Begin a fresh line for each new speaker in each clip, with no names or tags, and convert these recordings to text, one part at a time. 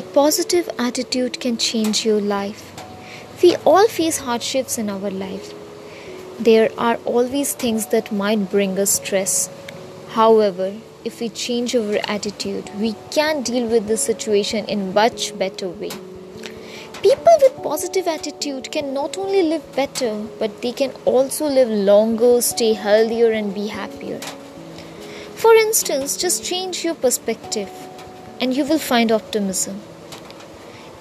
A positive attitude can change your life. We all face hardships in our life. There are always things that might bring us stress. However, if we change our attitude, we can deal with the situation in much better way. People with positive attitude can not only live better, but they can also live longer, stay healthier and be happier. For instance, just change your perspective and you will find optimism.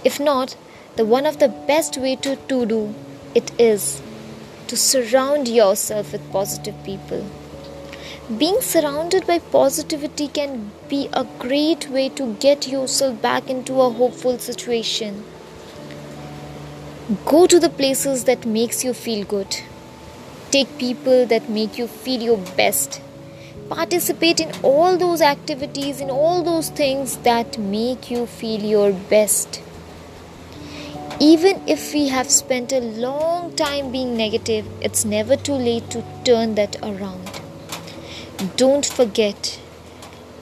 If not, the one of the best way to, to do it is to surround yourself with positive people. Being surrounded by positivity can be a great way to get yourself back into a hopeful situation. Go to the places that makes you feel good. Take people that make you feel your best participate in all those activities, in all those things that make you feel your best. Even if we have spent a long time being negative, it's never too late to turn that around. Don't forget,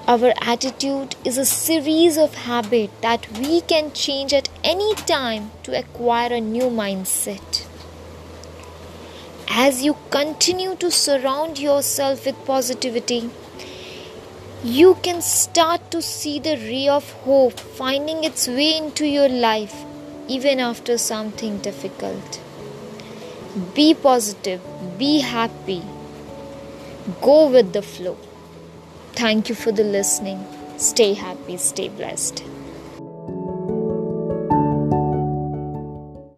our attitude is a series of habits that we can change at any time to acquire a new mindset as you continue to surround yourself with positivity, you can start to see the ray of hope finding its way into your life even after something difficult. Be positive, be happy, go with the flow. Thank you for the listening. Stay happy, stay blessed.